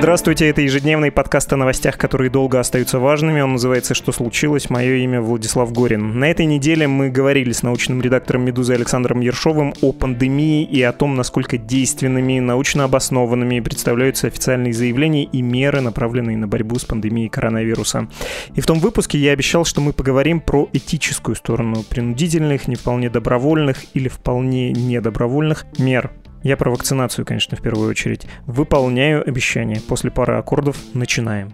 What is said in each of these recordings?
Здравствуйте, это ежедневный подкаст о новостях, которые долго остаются важными. Он называется «Что случилось?». Мое имя Владислав Горин. На этой неделе мы говорили с научным редактором «Медузы» Александром Ершовым о пандемии и о том, насколько действенными, научно обоснованными представляются официальные заявления и меры, направленные на борьбу с пандемией коронавируса. И в том выпуске я обещал, что мы поговорим про этическую сторону принудительных, не вполне добровольных или вполне недобровольных мер я про вакцинацию, конечно, в первую очередь. Выполняю обещание. После пары аккордов начинаем.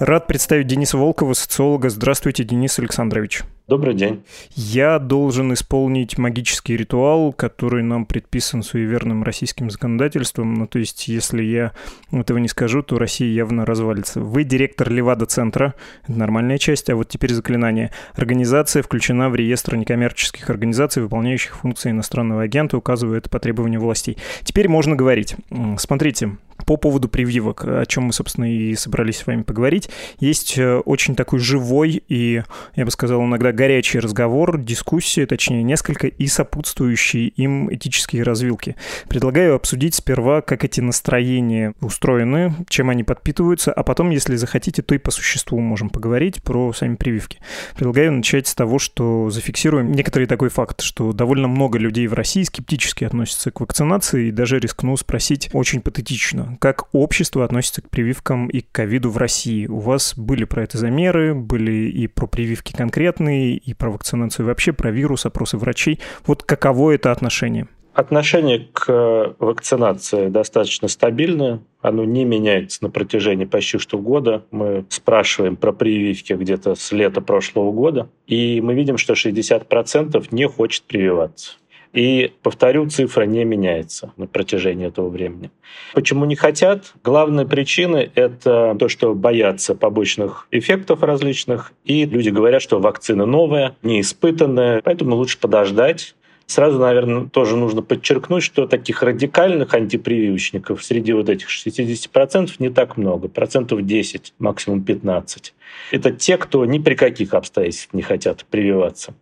Рад представить Дениса Волкова, социолога. Здравствуйте, Денис Александрович. Добрый день. Я должен исполнить магический ритуал, который нам предписан суеверным российским законодательством. Ну, то есть, если я этого не скажу, то Россия явно развалится. Вы директор Левада-центра, нормальная часть, а вот теперь заклинание. Организация включена в реестр некоммерческих организаций, выполняющих функции иностранного агента, указывая это по требованию властей. Теперь можно говорить. Смотрите, по поводу прививок, о чем мы, собственно, и собрались с вами поговорить, есть э, очень такой живой и, я бы сказал, иногда горячий разговор, дискуссия, точнее, несколько и сопутствующие им этические развилки. Предлагаю обсудить сперва, как эти настроения устроены, чем они подпитываются, а потом, если захотите, то и по существу можем поговорить про сами прививки. Предлагаю начать с того, что зафиксируем некоторый такой факт, что довольно много людей в России скептически относятся к вакцинации, и даже рискну спросить очень патетично, как общество относится к прививкам и к ковиду в России. У вас были про это замеры, были и про прививки конкретные, и про вакцинацию вообще, про вирус, опросы врачей. Вот каково это отношение? Отношение к вакцинации достаточно стабильное. Оно не меняется на протяжении почти что года. Мы спрашиваем про прививки где-то с лета прошлого года, и мы видим, что 60% не хочет прививаться. И, повторю, цифра не меняется на протяжении этого времени. Почему не хотят? Главная причина — это то, что боятся побочных эффектов различных, и люди говорят, что вакцина новая, неиспытанная, поэтому лучше подождать, Сразу, наверное, тоже нужно подчеркнуть, что таких радикальных антипрививочников среди вот этих 60% не так много, процентов 10, максимум 15. Это те, кто ни при каких обстоятельствах не хотят прививаться.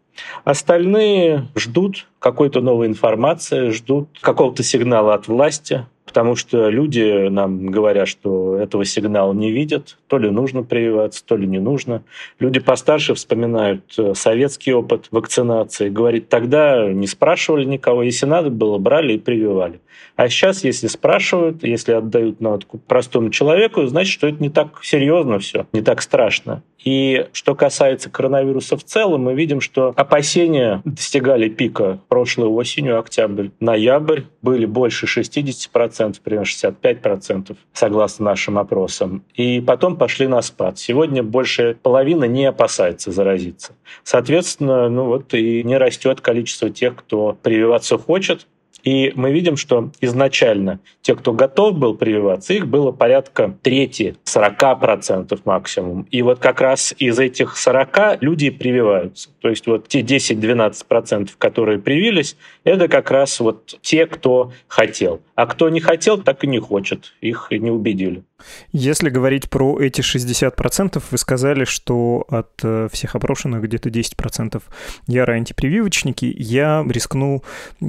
Остальные ждут какой-то новой информации, ждут какого-то сигнала от власти, потому что люди нам говорят, что этого сигнала не видят, то ли нужно прививаться, то ли не нужно. Люди постарше вспоминают э, советский опыт вакцинации, говорит, тогда не спрашивали никого, если надо было, брали и прививали. А сейчас, если спрашивают, если отдают на откуп простому человеку, значит, что это не так серьезно все, не так страшно. И что касается коронавируса в целом, мы видим, что опасения достигали пика прошлой осенью, октябрь, ноябрь, были больше 60%, примерно 65%, согласно нашим опросам. И потом пошли на спад. Сегодня больше половины не опасается заразиться. Соответственно, ну вот и не растет количество тех, кто прививаться хочет, и мы видим, что изначально те, кто готов был прививаться, их было порядка трети, 40% максимум. И вот как раз из этих 40 люди прививаются. То есть вот те 10-12%, которые привились, это как раз вот те, кто хотел. А кто не хотел, так и не хочет. Их не убедили. Если говорить про эти 60%, вы сказали, что от э, всех опрошенных где-то 10% ярые антипрививочники. Я рискну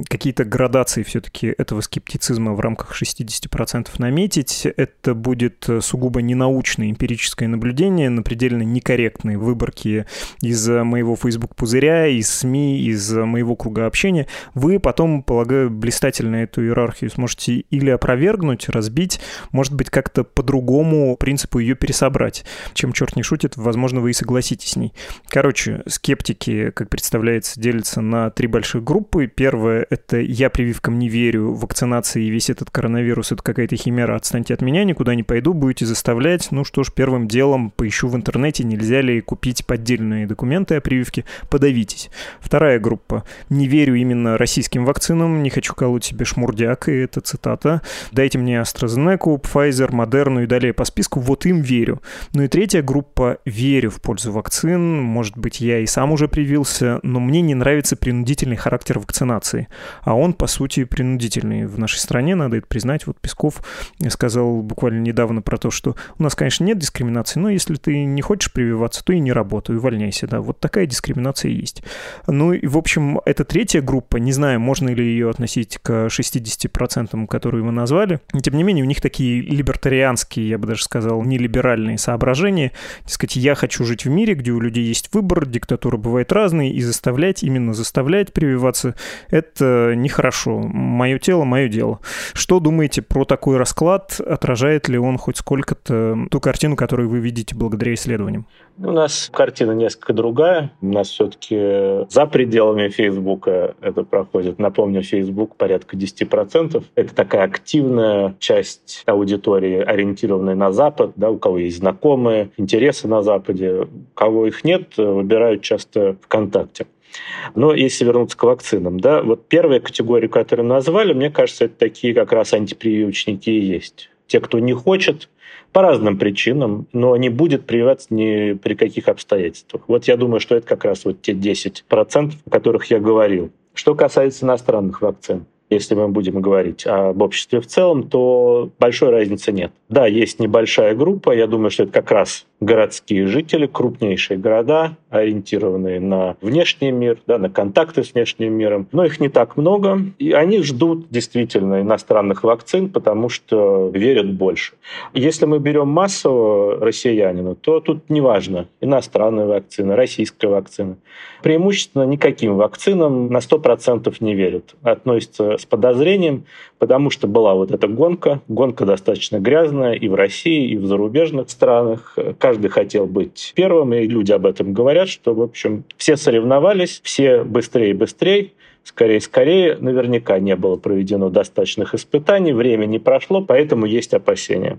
какие-то градации все-таки этого скептицизма в рамках 60% наметить. Это будет э, сугубо ненаучное эмпирическое наблюдение на предельно некорректные выборки из моего Facebook-пузыря, из СМИ, из моего круга общения. Вы потом, полагаю, блистательно эту иерархию сможете или опровергнуть, разбить, может быть, как-то по другому принципу ее пересобрать. Чем черт не шутит, возможно, вы и согласитесь с ней. Короче, скептики, как представляется, делятся на три больших группы. Первое — это «я прививкам не верю, вакцинации и весь этот коронавирус — это какая-то химера, отстаньте от меня, никуда не пойду, будете заставлять». Ну что ж, первым делом поищу в интернете, нельзя ли купить поддельные документы о прививке, подавитесь. Вторая группа «не верю именно российским вакцинам, не хочу колоть себе шмурдяк», и это цитата. «Дайте мне AstraZeneca, Pfizer, Moderna и далее по списку, вот им верю». Ну и третья группа «верю в пользу вакцин, может быть, я и сам уже привился, но мне не нравится принудительный характер вакцинации. А он, по сути, принудительный в нашей стране, надо это признать. Вот Песков сказал буквально недавно про то, что у нас, конечно, нет дискриминации, но если ты не хочешь прививаться, то и не работай, увольняйся, да. Вот такая дискриминация есть. Ну и, в общем, эта третья группа, не знаю, можно ли ее относить к 60%, которые вы назвали, тем не менее, у них такие либертарианские, я бы даже сказал, нелиберальные соображения. Дескать, я хочу жить в мире, где у людей есть выбор, диктатура бывает разной, и заставлять, именно заставлять прививаться, это нехорошо. Мое тело, мое дело. Что думаете про такой расклад? Отражает ли он хоть сколько-то ту картину, которую вы видите благодаря исследованиям? У нас картина несколько другая. У нас все-таки за пределами Фейсбука это проходит. Напомню, Фейсбук порядка 10%. Это такая активная часть аудитории, ориентированная на Запад, да, у кого есть знакомые, интересы на Западе. У кого их нет, выбирают часто ВКонтакте. Но если вернуться к вакцинам, да, вот первая категория, которую назвали, мне кажется, это такие как раз антипрививочники и есть. Те, кто не хочет по разным причинам, но не будет прививаться ни при каких обстоятельствах. Вот я думаю, что это как раз вот те 10%, о которых я говорил. Что касается иностранных вакцин, если мы будем говорить об обществе в целом, то большой разницы нет. Да, есть небольшая группа, я думаю, что это как раз городские жители, крупнейшие города, ориентированные на внешний мир, да, на контакты с внешним миром. Но их не так много, и они ждут действительно иностранных вакцин, потому что верят больше. Если мы берем массового россиянина, то тут неважно, иностранная вакцина, российская вакцина. Преимущественно никаким вакцинам на 100% не верят. Относятся с подозрением, потому что была вот эта гонка. Гонка достаточно грязная и в России, и в зарубежных странах. Каждый хотел быть первым, и люди об этом говорят, что, в общем, все соревновались, все быстрее и быстрее скорее, скорее, наверняка не было проведено достаточных испытаний, время не прошло, поэтому есть опасения.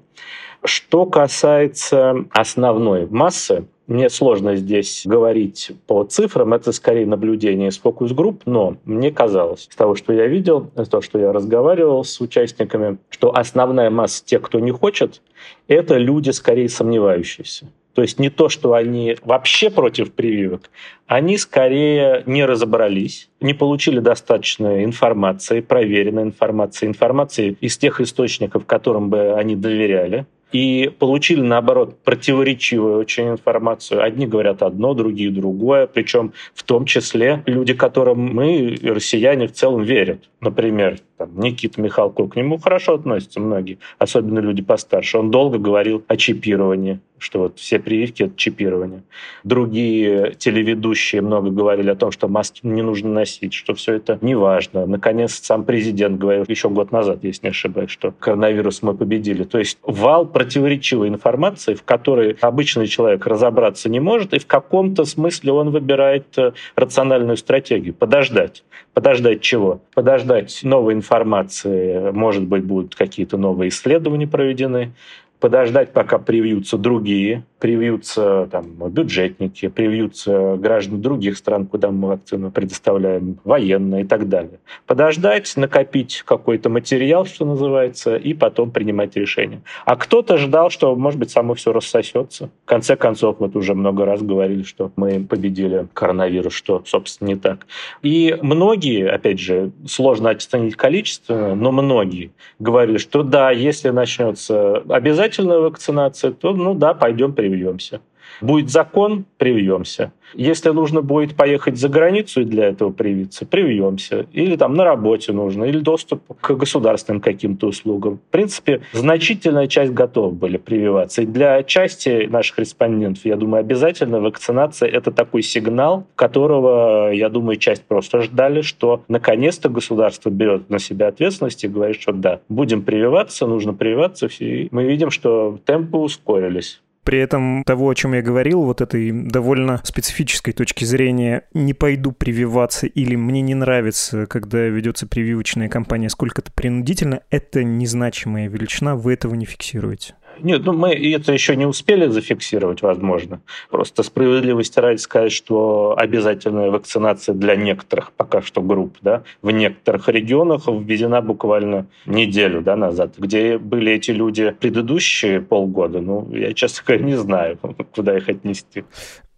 Что касается основной массы, мне сложно здесь говорить по цифрам, это скорее наблюдение из фокус-групп, но мне казалось, с того, что я видел, с того, что я разговаривал с участниками, что основная масса тех, кто не хочет, это люди скорее сомневающиеся. То есть не то, что они вообще против прививок, они скорее не разобрались, не получили достаточно информации, проверенной информации, информации из тех источников, которым бы они доверяли и получили, наоборот, противоречивую очень информацию. Одни говорят одно, другие другое, причем в том числе люди, которым мы, россияне, в целом верят. Например, там, Никита Михалков, к нему хорошо относятся многие, особенно люди постарше. Он долго говорил о чипировании, что вот все прививки — это чипирование. Другие телеведущие много говорили о том, что маски не нужно носить, что все это не важно. Наконец, сам президент говорил еще год назад, если не ошибаюсь, что коронавирус мы победили. То есть вал противоречивой информации, в которой обычный человек разобраться не может, и в каком-то смысле он выбирает э, рациональную стратегию. Подождать. Подождать чего? Подождать новой информации, может быть, будут какие-то новые исследования проведены, подождать, пока привьются другие, привьются там, бюджетники, привьются граждане других стран, куда мы вакцину предоставляем, военные и так далее. Подождать, накопить какой-то материал, что называется, и потом принимать решение. А кто-то ждал, что, может быть, само все рассосется. В конце концов, вот уже много раз говорили, что мы победили коронавирус, что, собственно, не так. И многие, опять же, сложно оценить количество, но многие говорили, что да, если начнется обязательная вакцинация, то, ну да, пойдем привьемся. Будет закон, привьемся. Если нужно будет поехать за границу и для этого привиться, привьемся. Или там на работе нужно, или доступ к государственным каким-то услугам. В принципе, значительная часть готова были прививаться. И для части наших респондентов, я думаю, обязательно вакцинация — это такой сигнал, которого, я думаю, часть просто ждали, что наконец-то государство берет на себя ответственность и говорит, что да, будем прививаться, нужно прививаться. И мы видим, что темпы ускорились. При этом того, о чем я говорил, вот этой довольно специфической точки зрения, не пойду прививаться или мне не нравится, когда ведется прививочная кампания сколько-то принудительно, это незначимая величина, вы этого не фиксируете. Нет, ну мы это еще не успели зафиксировать, возможно. Просто справедливости ради сказать, что обязательная вакцинация для некоторых пока что групп, да, в некоторых регионах введена буквально неделю да, назад. Где были эти люди предыдущие полгода, ну, я, честно говоря, не знаю, куда их отнести.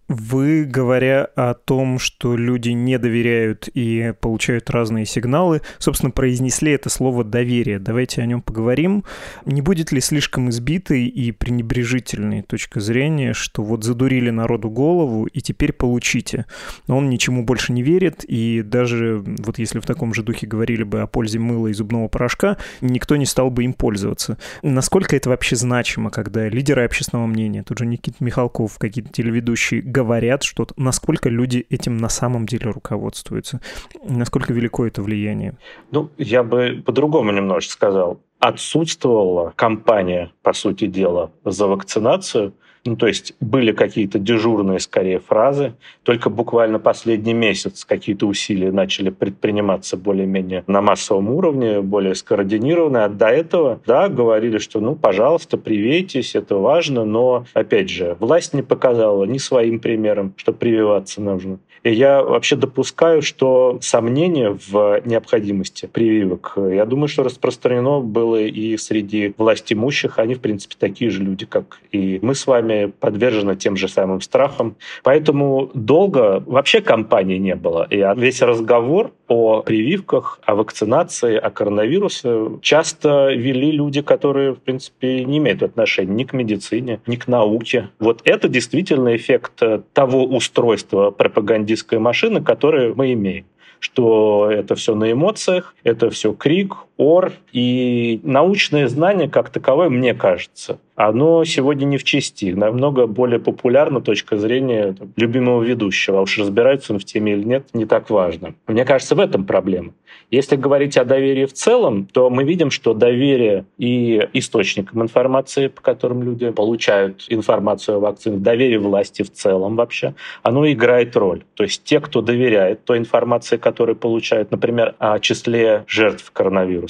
Вы, говоря о том, что люди не доверяют и получают разные сигналы, собственно, произнесли это слово «доверие». Давайте о нем поговорим. Не будет ли слишком избитой и пренебрежительной точка зрения, что вот задурили народу голову и теперь получите. Но он ничему больше не верит, и даже вот если в таком же духе говорили бы о пользе мыла и зубного порошка, никто не стал бы им пользоваться. Насколько это вообще значимо, когда лидеры общественного мнения, тут же Никита Михалков, какие-то телеведущие, говорят что-то, насколько люди этим на самом деле руководствуются, насколько велико это влияние? Ну, я бы по-другому немножко сказал. Отсутствовала кампания, по сути дела, за вакцинацию – ну, то есть были какие-то дежурные, скорее, фразы. Только буквально последний месяц какие-то усилия начали предприниматься более-менее на массовом уровне, более скоординированно. А до этого, да, говорили, что, ну, пожалуйста, привейтесь, это важно. Но, опять же, власть не показала ни своим примером, что прививаться нужно. И я вообще допускаю, что сомнение в необходимости прививок, я думаю, что распространено было и среди власть имущих. Они, в принципе, такие же люди, как и мы с вами подвержены тем же самым страхам. Поэтому долго вообще кампании не было. И весь разговор о прививках, о вакцинации, о коронавирусе часто вели люди, которые, в принципе, не имеют отношения ни к медицине, ни к науке. Вот это действительно эффект того устройства пропагандистской машины, которое мы имеем что это все на эмоциях, это все крик, ор, и научное знание как таковое, мне кажется, оно сегодня не в чести. Намного более популярна точка зрения любимого ведущего. А уж разбирается он в теме или нет, не так важно. Мне кажется, в этом проблема. Если говорить о доверии в целом, то мы видим, что доверие и источникам информации, по которым люди получают информацию о вакцинах, доверие власти в целом вообще, оно играет роль. То есть те, кто доверяет той информации, которую получают, например, о числе жертв коронавируса,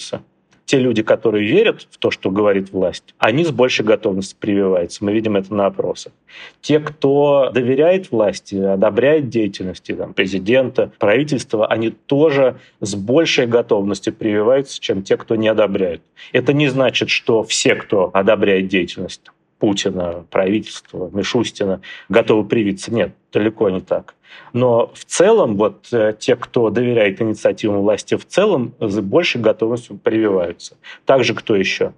те люди, которые верят в то, что говорит власть, они с большей готовностью прививаются. Мы видим это на опросах. Те, кто доверяет власти, одобряет деятельности там, президента, правительства, они тоже с большей готовностью прививаются, чем те, кто не одобряет. Это не значит, что все, кто одобряет деятельность Путина, правительства, Мишустина готовы привиться. Нет, далеко не так. Но в целом вот э, те, кто доверяет инициативам власти в целом, с большей готовностью прививаются. Также кто еще?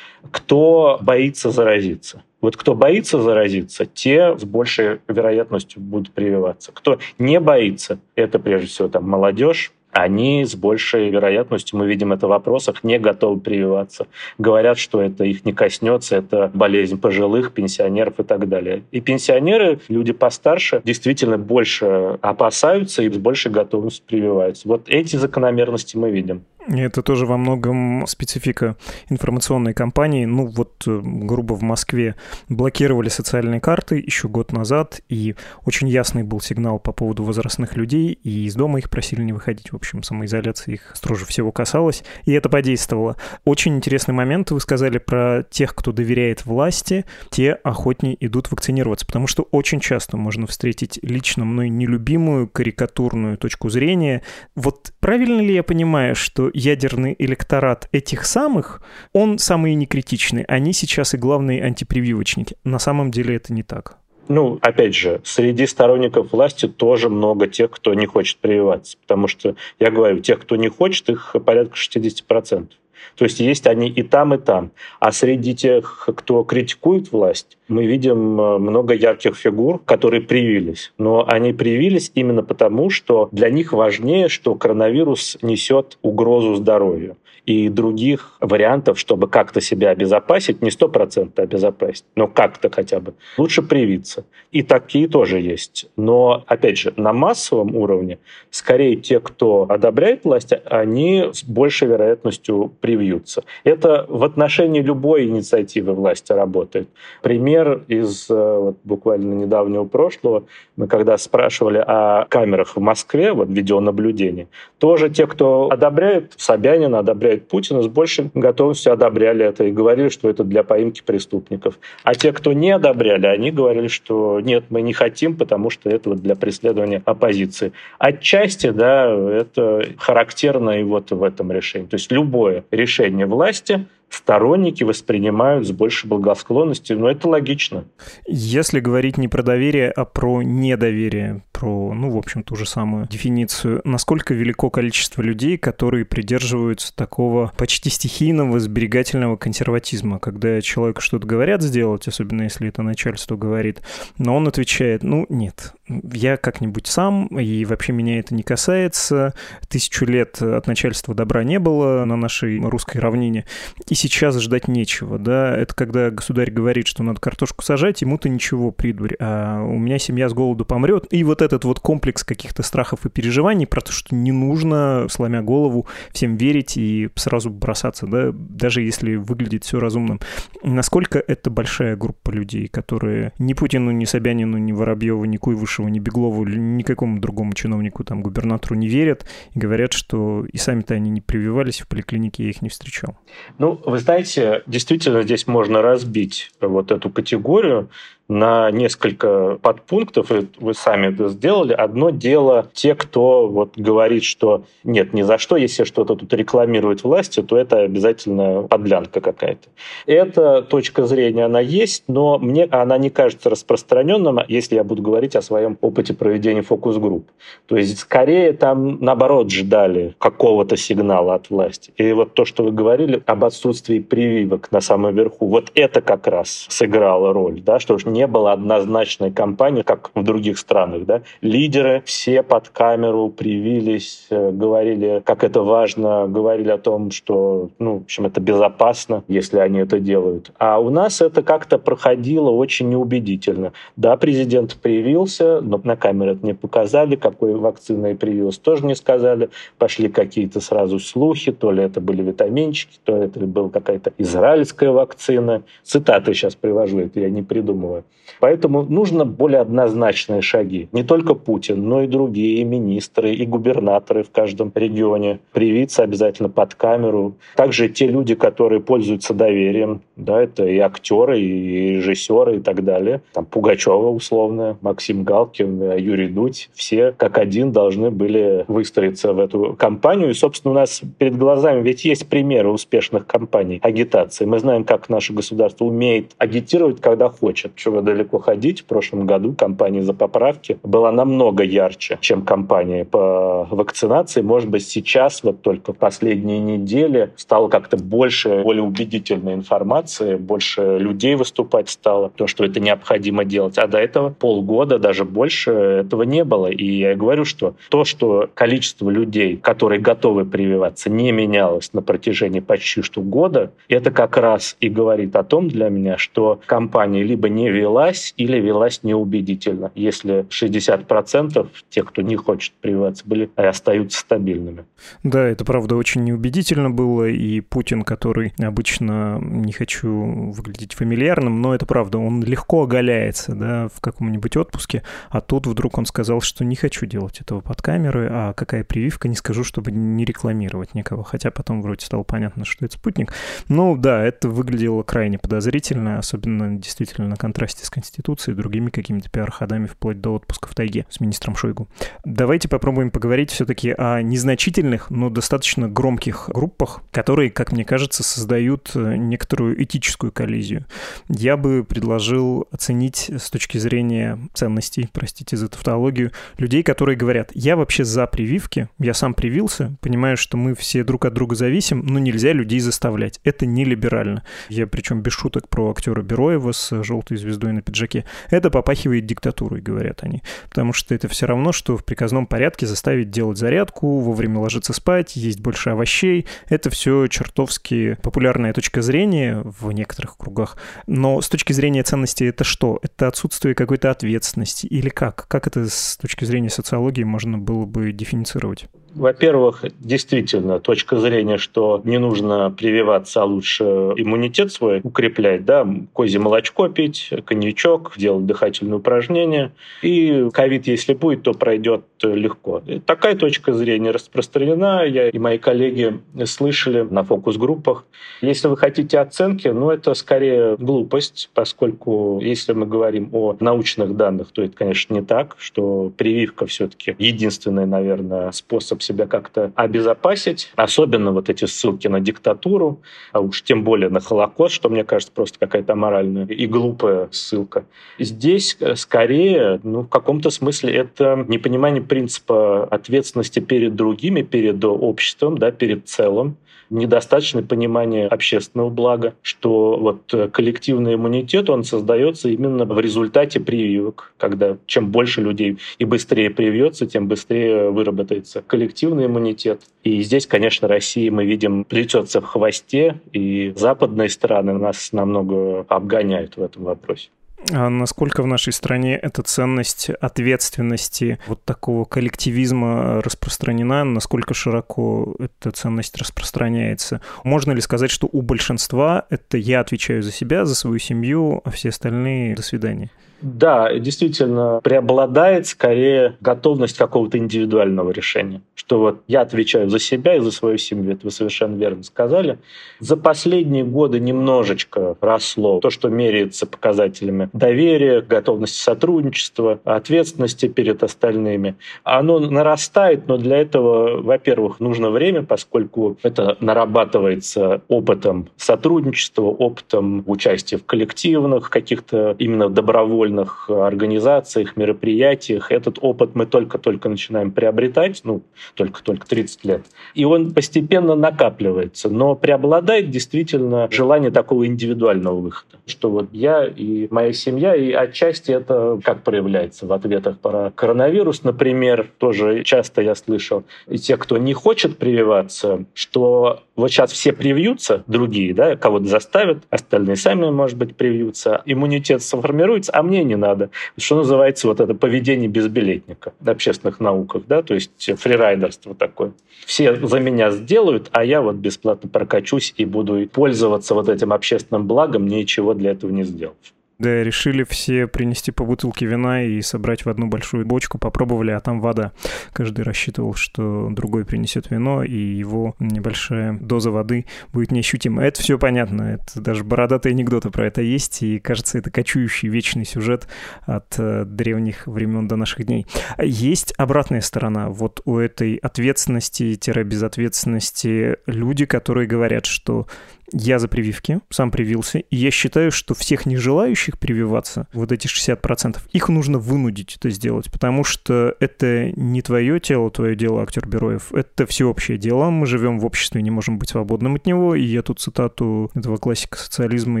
Кто боится заразиться. Вот кто боится заразиться, те с большей вероятностью будут прививаться. Кто не боится, это прежде всего там молодежь, они с большей вероятностью, мы видим это в вопросах, не готовы прививаться. Говорят, что это их не коснется, это болезнь пожилых, пенсионеров и так далее. И пенсионеры, люди постарше, действительно больше опасаются и с большей готовностью прививаются. Вот эти закономерности мы видим. Это тоже во многом специфика информационной кампании. Ну вот, э, грубо в Москве блокировали социальные карты еще год назад, и очень ясный был сигнал по поводу возрастных людей, и из дома их просили не выходить. В общем, самоизоляция их строже всего касалась, и это подействовало. Очень интересный момент вы сказали про тех, кто доверяет власти, те охотнее идут вакцинироваться, потому что очень часто можно встретить лично мной нелюбимую карикатурную точку зрения. Вот правильно ли я понимаю, что ядерный электорат этих самых, он самый некритичный. Они сейчас и главные антипрививочники. На самом деле это не так. Ну, опять же, среди сторонников власти тоже много тех, кто не хочет прививаться. Потому что, я говорю, тех, кто не хочет, их порядка 60%. То есть есть они и там, и там. А среди тех, кто критикует власть, мы видим э, много ярких фигур, которые привились. Но они привились именно потому, что для них важнее, что коронавирус несет угрозу здоровью и других вариантов, чтобы как-то себя обезопасить, не сто процентов обезопасить, но как-то хотя бы, лучше привиться. И такие тоже есть. Но, опять же, на массовом уровне, скорее те, кто одобряет власть, они с большей вероятностью привьются. Это в отношении любой инициативы власти работает. Пример из э, вот, буквально недавнего прошлого. Мы когда спрашивали о камерах в Москве, вот видеонаблюдение, тоже те, кто одобряет Собянина, одобряет одобряет Путина, с большей готовностью одобряли это и говорили, что это для поимки преступников. А те, кто не одобряли, они говорили, что нет, мы не хотим, потому что это вот для преследования оппозиции. Отчасти, да, это характерно и вот в этом решении. То есть любое решение власти сторонники воспринимают с большей благосклонностью, но это логично. Если говорить не про доверие, а про недоверие, про, ну, в общем, ту же самую дефиницию, насколько велико количество людей, которые придерживаются такого почти стихийного сберегательного консерватизма, когда человеку что-то говорят сделать, особенно если это начальство говорит, но он отвечает, ну, нет, я как-нибудь сам, и вообще меня это не касается, тысячу лет от начальства добра не было на нашей русской равнине, и сейчас ждать нечего, да, это когда государь говорит, что надо картошку сажать, ему-то ничего, придурь, а у меня семья с голоду помрет, и вот этот вот комплекс каких-то страхов и переживаний про то, что не нужно, сломя голову, всем верить и сразу бросаться, да, даже если выглядит все разумным. Насколько это большая группа людей, которые ни Путину, ни Собянину, ни Воробьеву, ни Куйвышеву, ни Беглову, или никакому другому чиновнику, там, губернатору не верят и говорят, что и сами-то они не прививались, в поликлинике я их не встречал. Ну, вы знаете, действительно здесь можно разбить вот эту категорию на несколько подпунктов, и вы сами это сделали. Одно дело те, кто вот говорит, что нет, ни за что, если что-то тут рекламирует власти, то это обязательно подлянка какая-то. Эта точка зрения, она есть, но мне она не кажется распространенным, если я буду говорить о своем опыте проведения фокус-групп. То есть скорее там наоборот ждали какого-то сигнала от власти. И вот то, что вы говорили об отсутствии прививок на самом верху, вот это как раз сыграло роль, да, что уж не было однозначной кампании, как в других странах. Да? Лидеры все под камеру привились, э, говорили, как это важно, говорили о том, что, ну, в общем, это безопасно, если они это делают. А у нас это как-то проходило очень неубедительно. Да, президент привился, но на камеры это не показали, какой вакциной привился, тоже не сказали. Пошли какие-то сразу слухи, то ли это были витаминчики, то это была какая-то израильская вакцина. Цитаты сейчас привожу, это я не придумываю. Поэтому нужно более однозначные шаги. Не только Путин, но и другие министры, и губернаторы в каждом регионе. Привиться обязательно под камеру. Также те люди, которые пользуются доверием, да, это и актеры, и режиссеры, и так далее. Там Пугачева условно, Максим Галкин, Юрий Дудь. Все как один должны были выстроиться в эту кампанию. И, собственно, у нас перед глазами ведь есть примеры успешных кампаний агитации. Мы знаем, как наше государство умеет агитировать, когда хочет. Чего далеко ходить. В прошлом году кампания за поправки была намного ярче, чем кампания по вакцинации. Может быть, сейчас, вот только в последние недели, стало как-то больше, более убедительной информации, больше людей выступать стало, то, что это необходимо делать. А до этого полгода, даже больше, этого не было. И я говорю, что то, что количество людей, которые готовы прививаться, не менялось на протяжении почти что года, это как раз и говорит о том для меня, что компания либо не вела велась или велась неубедительно, если 60% тех, кто не хочет прививаться, были и остаются стабильными. Да, это правда очень неубедительно было, и Путин, который обычно, не хочу выглядеть фамильярным, но это правда, он легко оголяется да, в каком-нибудь отпуске, а тут вдруг он сказал, что не хочу делать этого под камеры, а какая прививка, не скажу, чтобы не рекламировать никого, хотя потом вроде стало понятно, что это спутник. Ну да, это выглядело крайне подозрительно, особенно действительно на контрасте с Конституцией, другими какими-то пиар-ходами, вплоть до отпуска в тайге с министром Шойгу. Давайте попробуем поговорить все-таки о незначительных, но достаточно громких группах, которые, как мне кажется, создают э, некоторую этическую коллизию. Я бы предложил оценить с точки зрения ценностей, простите за тавтологию, людей, которые говорят, я вообще за прививки, я сам привился, понимаю, что мы все друг от друга зависим, но нельзя людей заставлять. Это не либерально. Я причем без шуток про актера Бероева с желтой звездой на пиджаке. Это попахивает диктатурой, говорят они. Потому что это все равно, что в приказном порядке заставить делать зарядку, вовремя ложиться спать, есть больше овощей. Это все чертовски популярная точка зрения в некоторых кругах. Но с точки зрения ценности это что? Это отсутствие какой-то ответственности или как? Как это с точки зрения социологии можно было бы дифференцировать? Во-первых, действительно, точка зрения, что не нужно прививаться, а лучше иммунитет свой укреплять, да, козье молочко пить, коньячок, делать дыхательные упражнения. И ковид, если будет, то пройдет легко. И такая точка зрения распространена. Я и мои коллеги слышали на фокус-группах. Если вы хотите оценки, ну, это скорее глупость, поскольку если мы говорим о научных данных, то это, конечно, не так, что прививка все-таки единственный, наверное, способ себя как-то обезопасить. Особенно вот эти ссылки на диктатуру, а уж тем более на Холокост, что мне кажется просто какая-то аморальная и глупая ссылка. Здесь э, скорее, ну, в каком-то смысле это непонимание принципа ответственности перед другими, перед обществом, да, перед целым недостаточное понимание общественного блага, что вот э, коллективный иммунитет, он создается именно в результате прививок, когда чем больше людей и быстрее привьется, тем быстрее выработается коллективный иммунитет. И здесь, конечно, Россия, мы видим, плетется в хвосте, и западные страны нас намного обгоняют в этом вопросе. А насколько в нашей стране эта ценность ответственности, вот такого коллективизма распространена, насколько широко эта ценность распространяется? Можно ли сказать, что у большинства это я отвечаю за себя, за свою семью, а все остальные до свидания? Да, действительно, преобладает скорее готовность какого-то индивидуального решения. Что вот я отвечаю за себя и за свою семью, это вы совершенно верно сказали. За последние годы немножечко росло то, что меряется показателями доверия, готовности сотрудничества, ответственности перед остальными. Оно нарастает, но для этого, во-первых, нужно время, поскольку это нарабатывается опытом сотрудничества, опытом участия в коллективных каких-то именно добровольных добровольных организациях, мероприятиях. Этот опыт мы только-только начинаем приобретать, ну, только-только 30 лет. И он постепенно накапливается. Но преобладает действительно желание такого индивидуального выхода. Что вот я и моя семья, и отчасти это как проявляется в ответах про коронавирус, например, тоже часто я слышал, и те, кто не хочет прививаться, что вот сейчас все привьются, другие, да, кого-то заставят, остальные сами, может быть, привьются, иммунитет сформируется, а мне не надо. Что называется вот это поведение безбилетника в общественных науках, да, то есть фрирайдерство такое. Все за меня сделают, а я вот бесплатно прокачусь и буду пользоваться вот этим общественным благом, ничего для этого не сделав. Решили все принести по бутылке вина и собрать в одну большую бочку, попробовали, а там вода. Каждый рассчитывал, что другой принесет вино, и его небольшая доза воды будет неощутима. Это все понятно, это даже бородатые анекдоты про это есть, и кажется, это кочующий вечный сюжет от э, древних времен до наших дней. Есть обратная сторона вот у этой ответственности-безответственности люди, которые говорят, что я за прививки, сам привился, и я считаю, что всех не желающих прививаться, вот эти 60%, их нужно вынудить это сделать, потому что это не твое тело, твое дело, актер Бероев, это всеобщее дело, мы живем в обществе, не можем быть свободным от него, и я тут цитату этого классика социализма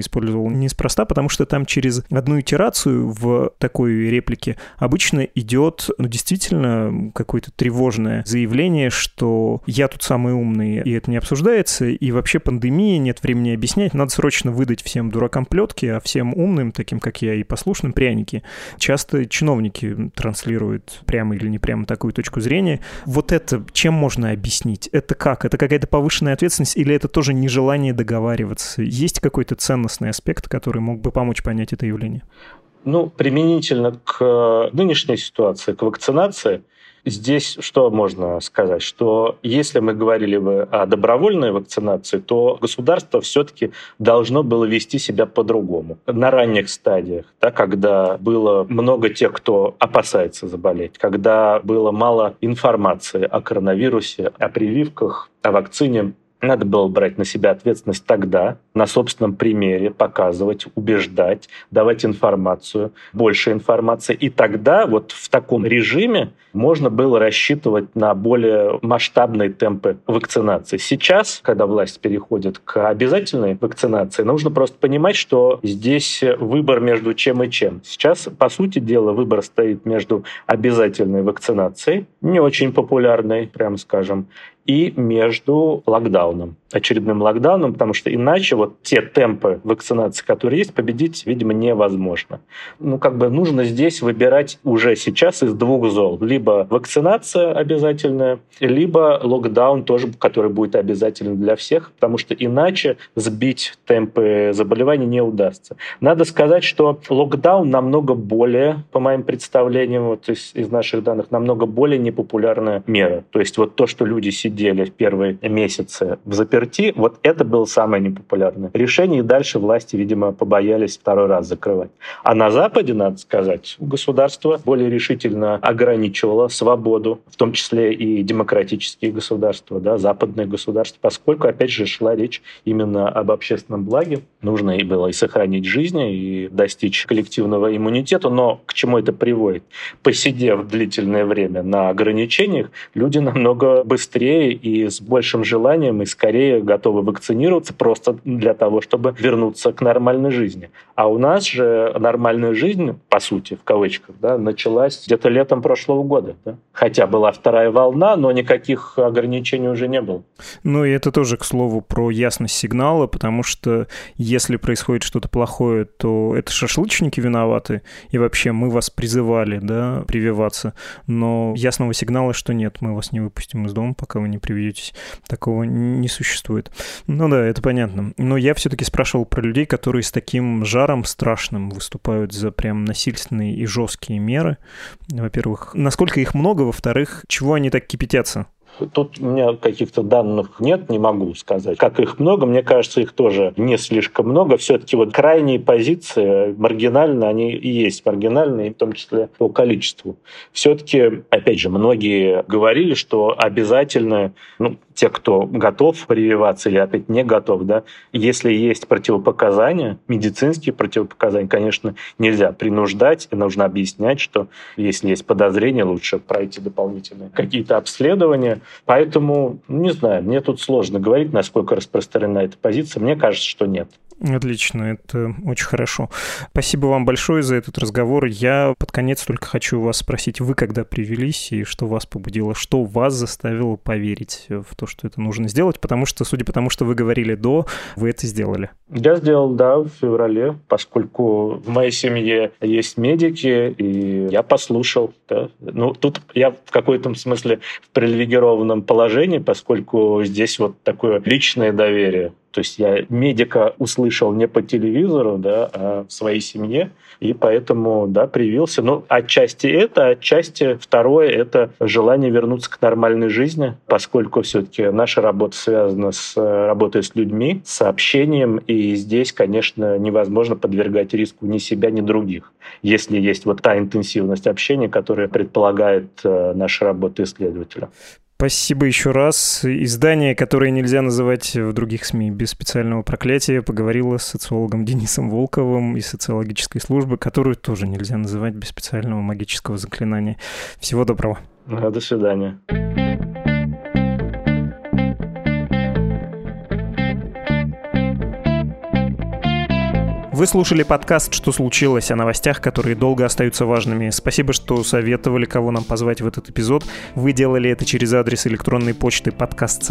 использовал неспроста, потому что там через одну итерацию в такой реплике обычно идет, ну, действительно, какое-то тревожное заявление, что я тут самый умный, и это не обсуждается, и вообще пандемия, нет времени объяснять, надо срочно выдать всем дуракам плетки, а всем умным, таким как я, и послушным пряники. Часто чиновники транслируют прямо или не прямо такую точку зрения. Вот это чем можно объяснить? Это как? Это какая-то повышенная ответственность или это тоже нежелание договариваться? Есть какой-то ценностный аспект, который мог бы помочь понять это явление? Ну, применительно к нынешней ситуации, к вакцинации, Здесь что можно сказать? Что если мы говорили бы о добровольной вакцинации, то государство все-таки должно было вести себя по-другому. На ранних стадиях, да, когда было много тех, кто опасается заболеть, когда было мало информации о коронавирусе, о прививках, о вакцине, надо было брать на себя ответственность тогда, на собственном примере, показывать, убеждать, давать информацию, больше информации. И тогда вот в таком режиме можно было рассчитывать на более масштабные темпы вакцинации. Сейчас, когда власть переходит к обязательной вакцинации, нужно просто понимать, что здесь выбор между чем и чем. Сейчас, по сути дела, выбор стоит между обязательной вакцинацией, не очень популярной, прямо скажем, и между локдауном, очередным локдауном, потому что иначе вот те темпы вакцинации, которые есть, победить, видимо, невозможно. Ну, как бы нужно здесь выбирать уже сейчас из двух зол. Либо вакцинация обязательная, либо локдаун тоже, который будет обязательным для всех, потому что иначе сбить темпы заболеваний не удастся. Надо сказать, что локдаун намного более, по моим представлениям, вот из, из наших данных, намного более непопулярная мера. То есть вот то, что люди сидят сидели в первые месяцы в заперти, вот это было самое непопулярное решение, и дальше власти, видимо, побоялись второй раз закрывать. А на Западе, надо сказать, государство более решительно ограничивало свободу, в том числе и демократические государства, да, западные государства, поскольку, опять же, шла речь именно об общественном благе. Нужно и было и сохранить жизни, и достичь коллективного иммунитета, но к чему это приводит? Посидев длительное время на ограничениях, люди намного быстрее и с большим желанием и скорее готовы вакцинироваться просто для того, чтобы вернуться к нормальной жизни. А у нас же нормальная жизнь, по сути, в кавычках, да, началась где-то летом прошлого года. Да? Хотя была вторая волна, но никаких ограничений уже не было. Ну и это тоже, к слову, про ясность сигнала, потому что если происходит что-то плохое, то это шашлычники виноваты, и вообще мы вас призывали, да, прививаться, но ясного сигнала, что нет, мы вас не выпустим из дома, пока вы не привьетесь. Такого не существует. Ну да, это понятно. Но я все-таки спрашивал про людей, которые с таким жаром страшным выступают за прям насильственные и жесткие меры. Во-первых, насколько их много, во-вторых, чего они так кипятятся? Тут у меня каких-то данных нет, не могу сказать. Как их много, мне кажется, их тоже не слишком много. Все-таки вот крайние позиции, маргинальные, они и есть маргинальные, в том числе по количеству. Все-таки, опять же, многие говорили, что обязательно, ну, те, кто готов прививаться или опять не готов, да, если есть противопоказания, медицинские противопоказания, конечно, нельзя принуждать, и нужно объяснять, что если есть подозрение, лучше пройти дополнительные какие-то обследования. Поэтому, не знаю, мне тут сложно говорить, насколько распространена эта позиция. Мне кажется, что нет. Отлично, это очень хорошо. Спасибо вам большое за этот разговор. Я под конец только хочу вас спросить, вы когда привелись и что вас побудило, что вас заставило поверить в то, что это нужно сделать, потому что, судя по тому, что вы говорили до, вы это сделали. Я сделал, да, в феврале, поскольку в моей семье есть медики, и я послушал. Да. Ну, тут я в какой-то смысле в привилегированном положении, поскольку здесь вот такое личное доверие то есть я медика услышал не по телевизору, да, а в своей семье, и поэтому, да, привился. Ну, отчасти это, отчасти второе — это желание вернуться к нормальной жизни, поскольку все-таки наша работа связана с работой с людьми, с общением, и здесь, конечно, невозможно подвергать риску ни себя, ни других, если есть вот та интенсивность общения, которая предполагает э, наша работа исследователя. Спасибо еще раз. Издание, которое нельзя называть в других СМИ без специального проклятия, поговорила с социологом Денисом Волковым из социологической службы, которую тоже нельзя называть без специального магического заклинания. Всего доброго. До свидания. Вы слушали подкаст «Что случилось?» о новостях, которые долго остаются важными. Спасибо, что советовали, кого нам позвать в этот эпизод. Вы делали это через адрес электронной почты подкаст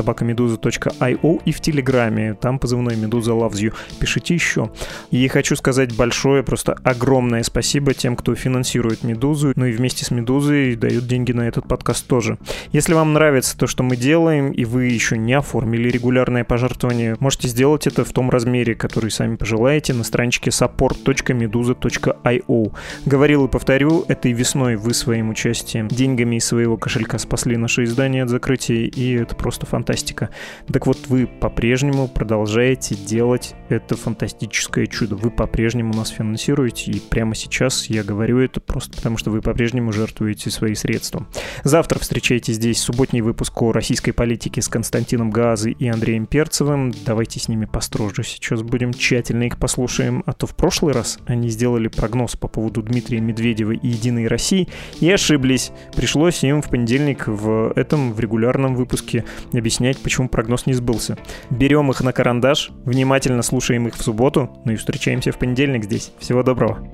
и в Телеграме. Там позывной Медуза Loves You. Пишите еще. И хочу сказать большое, просто огромное спасибо тем, кто финансирует Медузу, ну и вместе с Медузой дают деньги на этот подкаст тоже. Если вам нравится то, что мы делаем, и вы еще не оформили регулярное пожертвование, можете сделать это в том размере, который сами пожелаете на страничке страничке support.meduza.io. Говорил и повторю, этой весной вы своим участием, деньгами из своего кошелька спасли наше издание от закрытия, и это просто фантастика. Так вот, вы по-прежнему продолжаете делать это фантастическое чудо. Вы по-прежнему нас финансируете, и прямо сейчас я говорю это просто потому, что вы по-прежнему жертвуете свои средства. Завтра встречайте здесь субботний выпуск о российской политике с Константином Газой и Андреем Перцевым. Давайте с ними построже сейчас будем тщательно их послушаем, а то в прошлый раз они сделали прогноз по поводу Дмитрия Медведева и Единой России и ошиблись. Пришлось им в понедельник в этом, в регулярном выпуске объяснять, почему прогноз не сбылся. Берем их на карандаш, внимательно слушаем их в субботу, ну и встречаемся в понедельник здесь. Всего доброго.